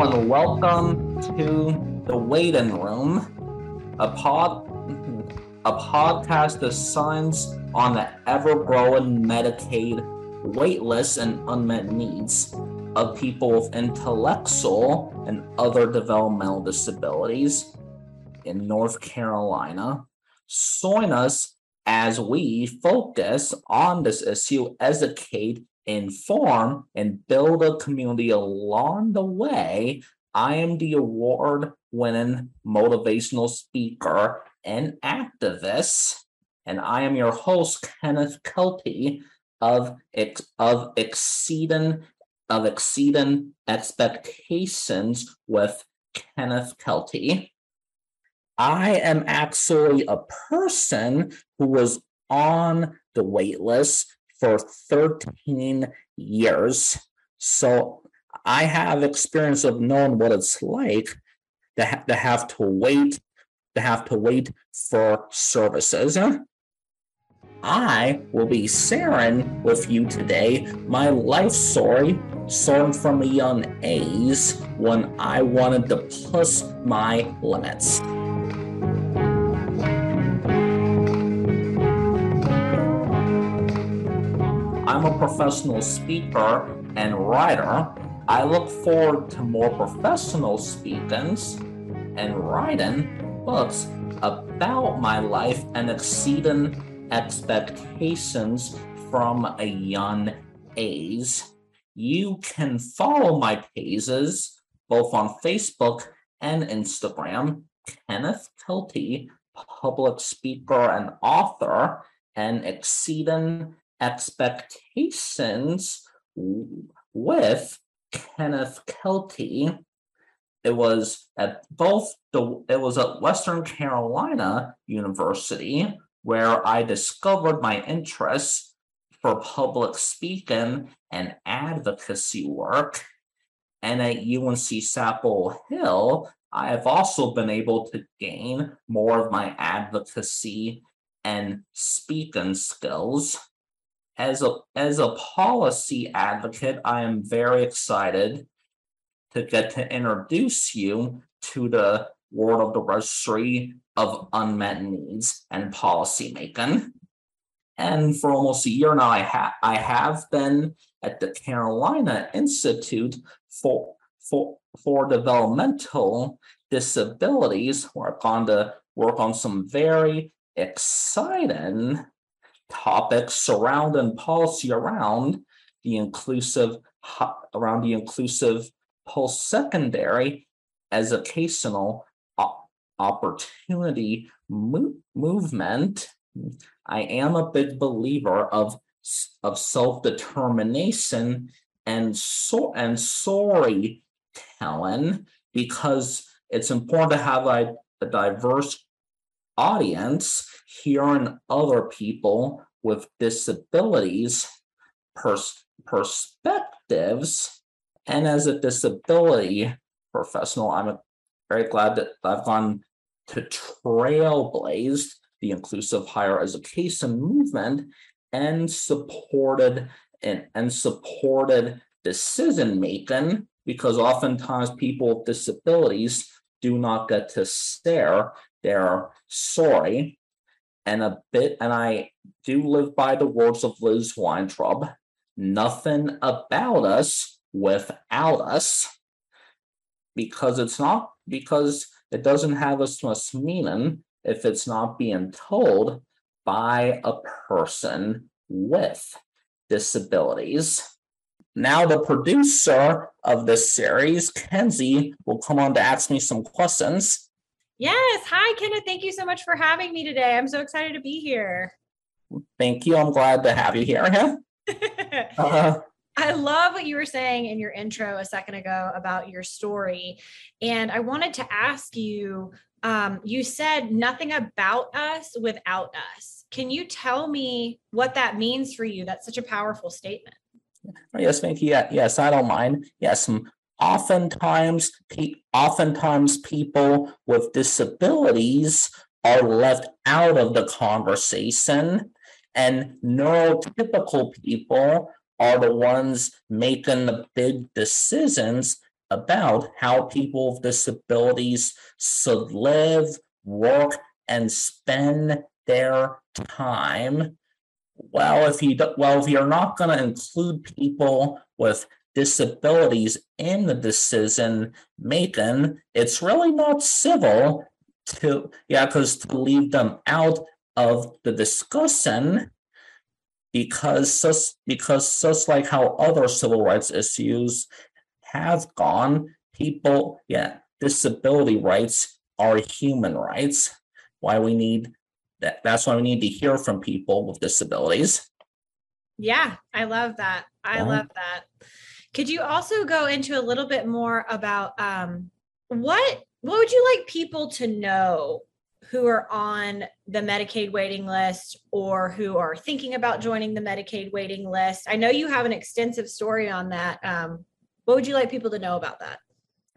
and welcome to the Waiting Room, a pod, a podcast that shines on the ever-growing Medicaid waitlist and unmet needs of people with intellectual and other developmental disabilities in North Carolina. Join us as we focus on this issue, educate, inform, and build a community along the way. I am the award winning motivational speaker and activist, and I am your host, Kenneth Kelty of, of Exceeding of Exceeding Expectations with Kenneth Kelty. I am actually a person who was on the wait list for 13 years. So I have experience of knowing what it's like to, ha- to have to wait, to have to wait for services. I will be sharing with you today my life story starting from a young age when I wanted to push my limits. Professional speaker and writer. I look forward to more professional speakings and writing books about my life and exceeding expectations from a young age. You can follow my pages both on Facebook and Instagram, Kenneth Kelty, public speaker and author, and exceeding expectations with Kenneth Kelty. It was at both the it was at Western Carolina University where I discovered my interest for public speaking and advocacy work. And at UNC Chapel Hill, I have also been able to gain more of my advocacy and speaking skills as a as a policy advocate, I am very excited to get to introduce you to the world of the registry of unmet needs and policy making. And for almost a year now, I have I have been at the Carolina Institute for for for Developmental Disabilities, where I've gone to work on some very exciting topics surrounding policy around the inclusive around the inclusive post-secondary educational opportunity mo- movement. I am a big believer of of self-determination and so and storytelling because it's important to have a, a diverse audience hearing other people with disabilities pers- perspectives and as a disability professional i'm very glad that i've gone to trailblaze the inclusive higher education movement and supported and, and supported decision making because oftentimes people with disabilities do not get to stare their sorry and a bit, and I do live by the words of Liz Weintraub nothing about us without us, because it's not, because it doesn't have as much meaning if it's not being told by a person with disabilities. Now, the producer of this series, Kenzie, will come on to ask me some questions. Yes. Hi, Kenneth. Thank you so much for having me today. I'm so excited to be here. Thank you. I'm glad to have you here. uh, I love what you were saying in your intro a second ago about your story. And I wanted to ask you um, you said nothing about us without us. Can you tell me what that means for you? That's such a powerful statement. Yes, thank you. Yes, I don't mind. Yes, oftentimes oftentimes people with disabilities are left out of the conversation and neurotypical people are the ones making the big decisions about how people with disabilities should live, work, and spend their time. Well, if you do, well, if you're not going to include people with disabilities in the decision making, it's really not civil to yeah, because to leave them out of the discussion because just because just like how other civil rights issues have gone, people, yeah, disability rights are human rights. Why we need that that's why we need to hear from people with disabilities. Yeah, I love that. I yeah. love that. Could you also go into a little bit more about um, what what would you like people to know who are on the Medicaid waiting list or who are thinking about joining the Medicaid waiting list? I know you have an extensive story on that. Um, what would you like people to know about that?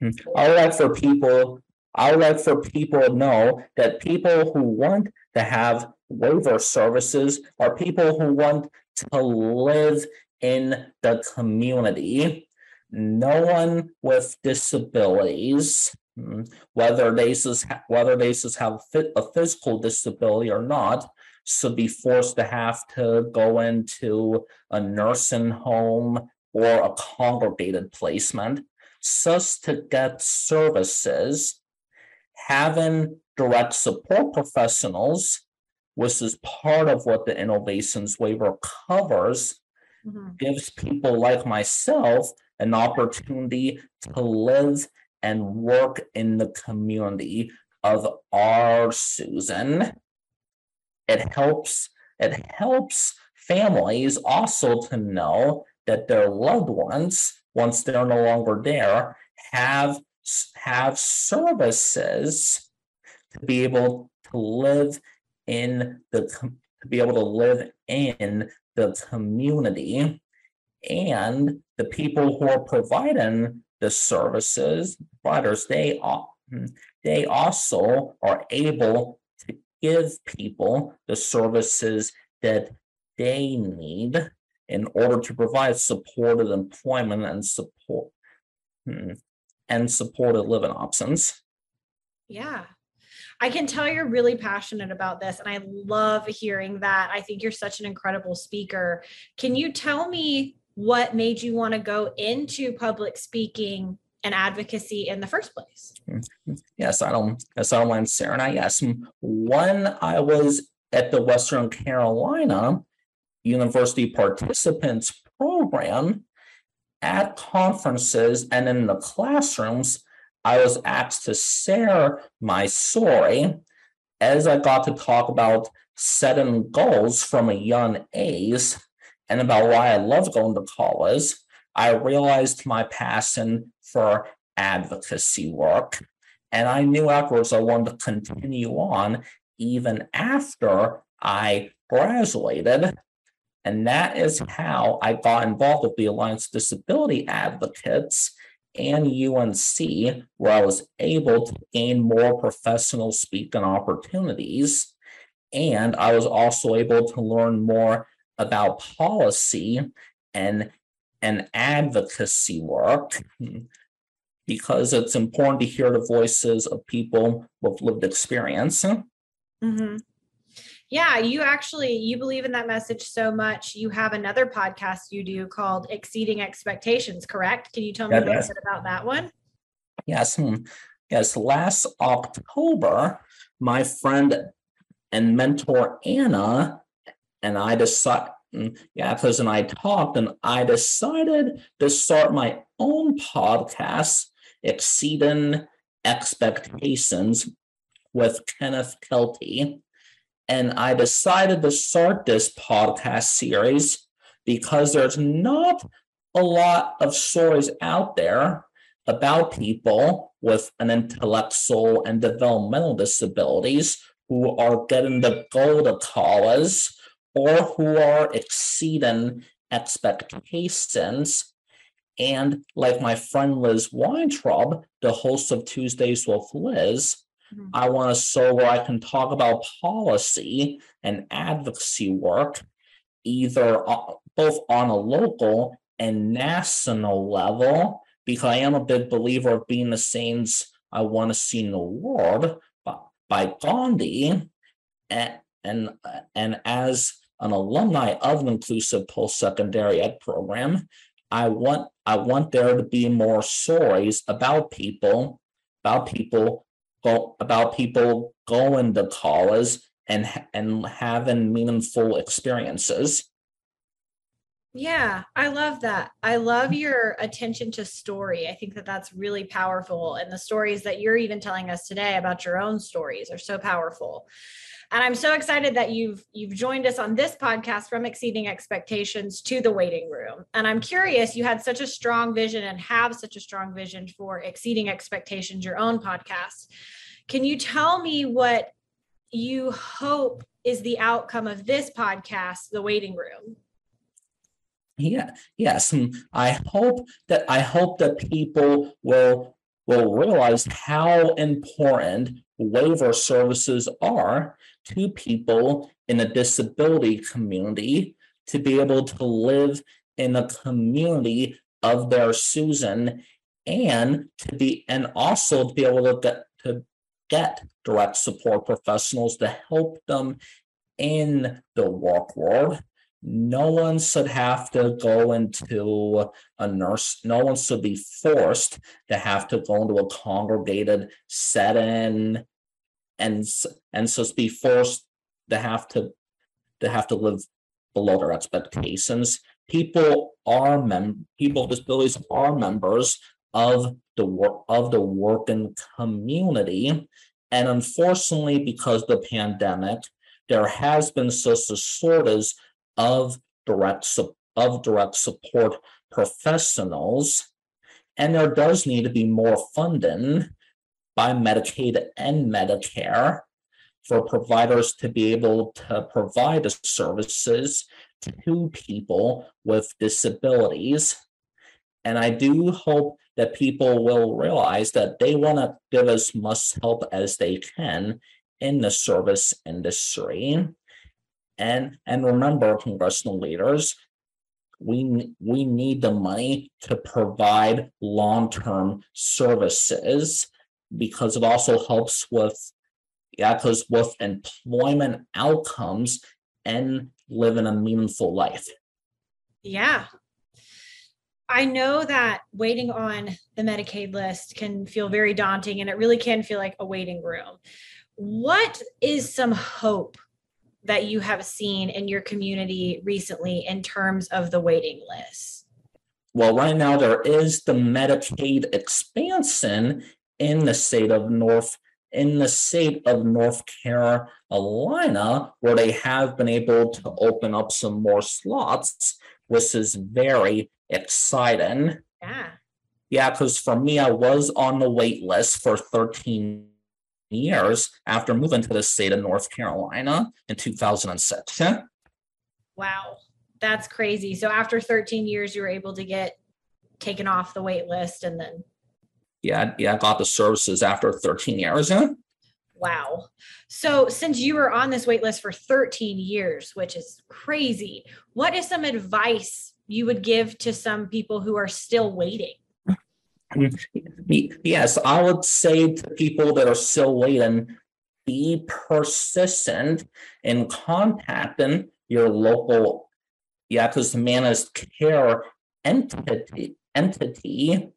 Hmm. I would like for people, I would like for people to know that people who want to have waiver services are people who want to live in the community. No one with disabilities Hmm. Whether they whether they have a physical disability or not, should be forced to have to go into a nursing home or a congregated placement just to get services. Having direct support professionals, which is part of what the innovations waiver covers, mm-hmm. gives people like myself an opportunity to live and work in the community of our Susan. It helps it helps families also to know that their loved ones, once they're no longer there, have have services to be able to live in the to be able to live in the community and the people who are providing the services providers, they they also are able to give people the services that they need in order to provide supported employment and support hmm, and supported living options. Yeah. I can tell you're really passionate about this and I love hearing that. I think you're such an incredible speaker. Can you tell me what made you want to go into public speaking and advocacy in the first place? Yes, I don't. Yes, I don't mind Sarah. And I yes, when I was at the Western Carolina University Participants Program at conferences and in the classrooms, I was asked to share my story as I got to talk about setting goals from a young age and about why I love going to college, I realized my passion for advocacy work. And I knew afterwards I wanted to continue on even after I graduated. And that is how I got involved with the Alliance of Disability Advocates and UNC, where I was able to gain more professional speaking opportunities. And I was also able to learn more about policy and and advocacy work because it's important to hear the voices of people with lived experience. Mm-hmm. Yeah, you actually you believe in that message so much. You have another podcast you do called Exceeding Expectations, correct? Can you tell me a little bit about that one? Yes. Hmm. Yes, last October, my friend and mentor Anna and I decided, mm, yeah, and I talked, and I decided to start my own podcast, Exceeding Expectations, with Kenneth Kelty. And I decided to start this podcast series because there's not a lot of stories out there about people with an intellectual and developmental disabilities who are getting to go to college or who are exceeding expectations. And like my friend Liz Weintraub, the host of Tuesdays with Liz, mm-hmm. I want to show where I can talk about policy and advocacy work, either both on a local and national level, because I am a big believer of being the saints I want to see in the world by, by Gandhi. And, and, and as an alumni of an inclusive post-secondary ed program, I want I want there to be more stories about people, about people go about people going to college and and having meaningful experiences. Yeah, I love that. I love your attention to story. I think that that's really powerful. And the stories that you're even telling us today about your own stories are so powerful. And I'm so excited that you've you've joined us on this podcast from exceeding expectations to the waiting room. And I'm curious, you had such a strong vision and have such a strong vision for exceeding expectations, your own podcast. Can you tell me what you hope is the outcome of this podcast, The Waiting Room? Yeah, yes. I hope that I hope that people will will realize how important waiver services are to people in the disability community to be able to live in a community of their Susan and to be and also to be able to get to get direct support professionals to help them in the work world no one should have to go into a nurse no one should be forced to have to go into a congregated setting and and so be forced to have to to have to live below their expectations. People are mem people with disabilities are members of the work of the working community. And unfortunately because the pandemic there has been such a shortage of direct of direct support professionals and there does need to be more funding by Medicaid and Medicare for providers to be able to provide the services to people with disabilities. And I do hope that people will realize that they want to give as much help as they can in the service industry. And and remember, congressional leaders, we we need the money to provide long-term services because it also helps with yeah, because with employment outcomes and living a meaningful life. Yeah. I know that waiting on the Medicaid list can feel very daunting and it really can feel like a waiting room. What is some hope that you have seen in your community recently in terms of the waiting list? Well, right now there is the Medicaid expansion in the state of North in the state of North Carolina, where they have been able to open up some more slots, which is very exciting. Yeah. Yeah, because for me, I was on the wait list for 13 years after moving to the state of North Carolina in 2006. Wow, that's crazy. So after 13 years, you were able to get taken off the wait list and then. Yeah, yeah, I got the services after 13 years. Wow. So since you were on this wait list for 13 years, which is crazy, what is some advice you would give to some people who are still waiting? Yes, I would say to people that are still waiting, be persistent in contacting your local, the managed care entity entity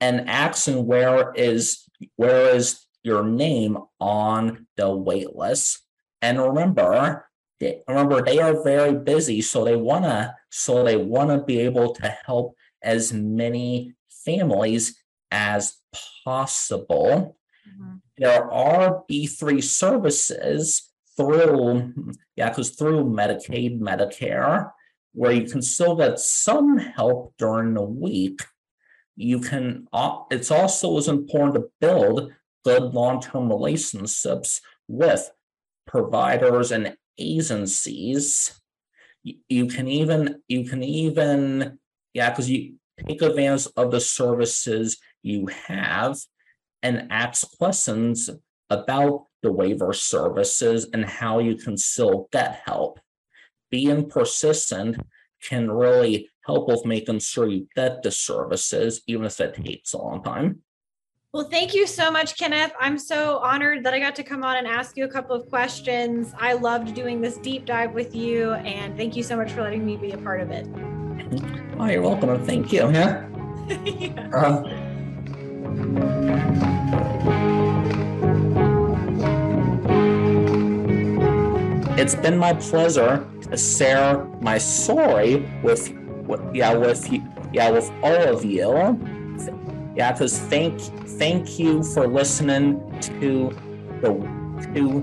and asking where is where is your name on the wait list. And remember, they, remember they are very busy, so they wanna so they wanna be able to help as many families as possible. Mm-hmm. There are B3 services through, yeah, because through Medicaid, Medicare, where you can still get some help during the week. You can, it's also as important to build good long-term relationships with providers and agencies. You can even, you can even, yeah, because you take advantage of the services you have and ask questions about the waiver services and how you can still get help. Being persistent can really help with making sure you get the services, even if it takes a long time. Well, thank you so much, Kenneth. I'm so honored that I got to come on and ask you a couple of questions. I loved doing this deep dive with you, and thank you so much for letting me be a part of it. Oh, you're welcome, and thank you. Yeah. yeah. Uh, it's been my pleasure to share my story with, with yeah with yeah with all of you yeah because thank thank you for listening to the to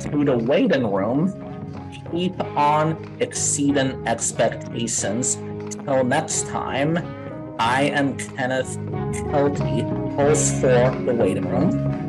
to the waiting room keep on exceeding expectations till next time i am kenneth kelty host for the waiting room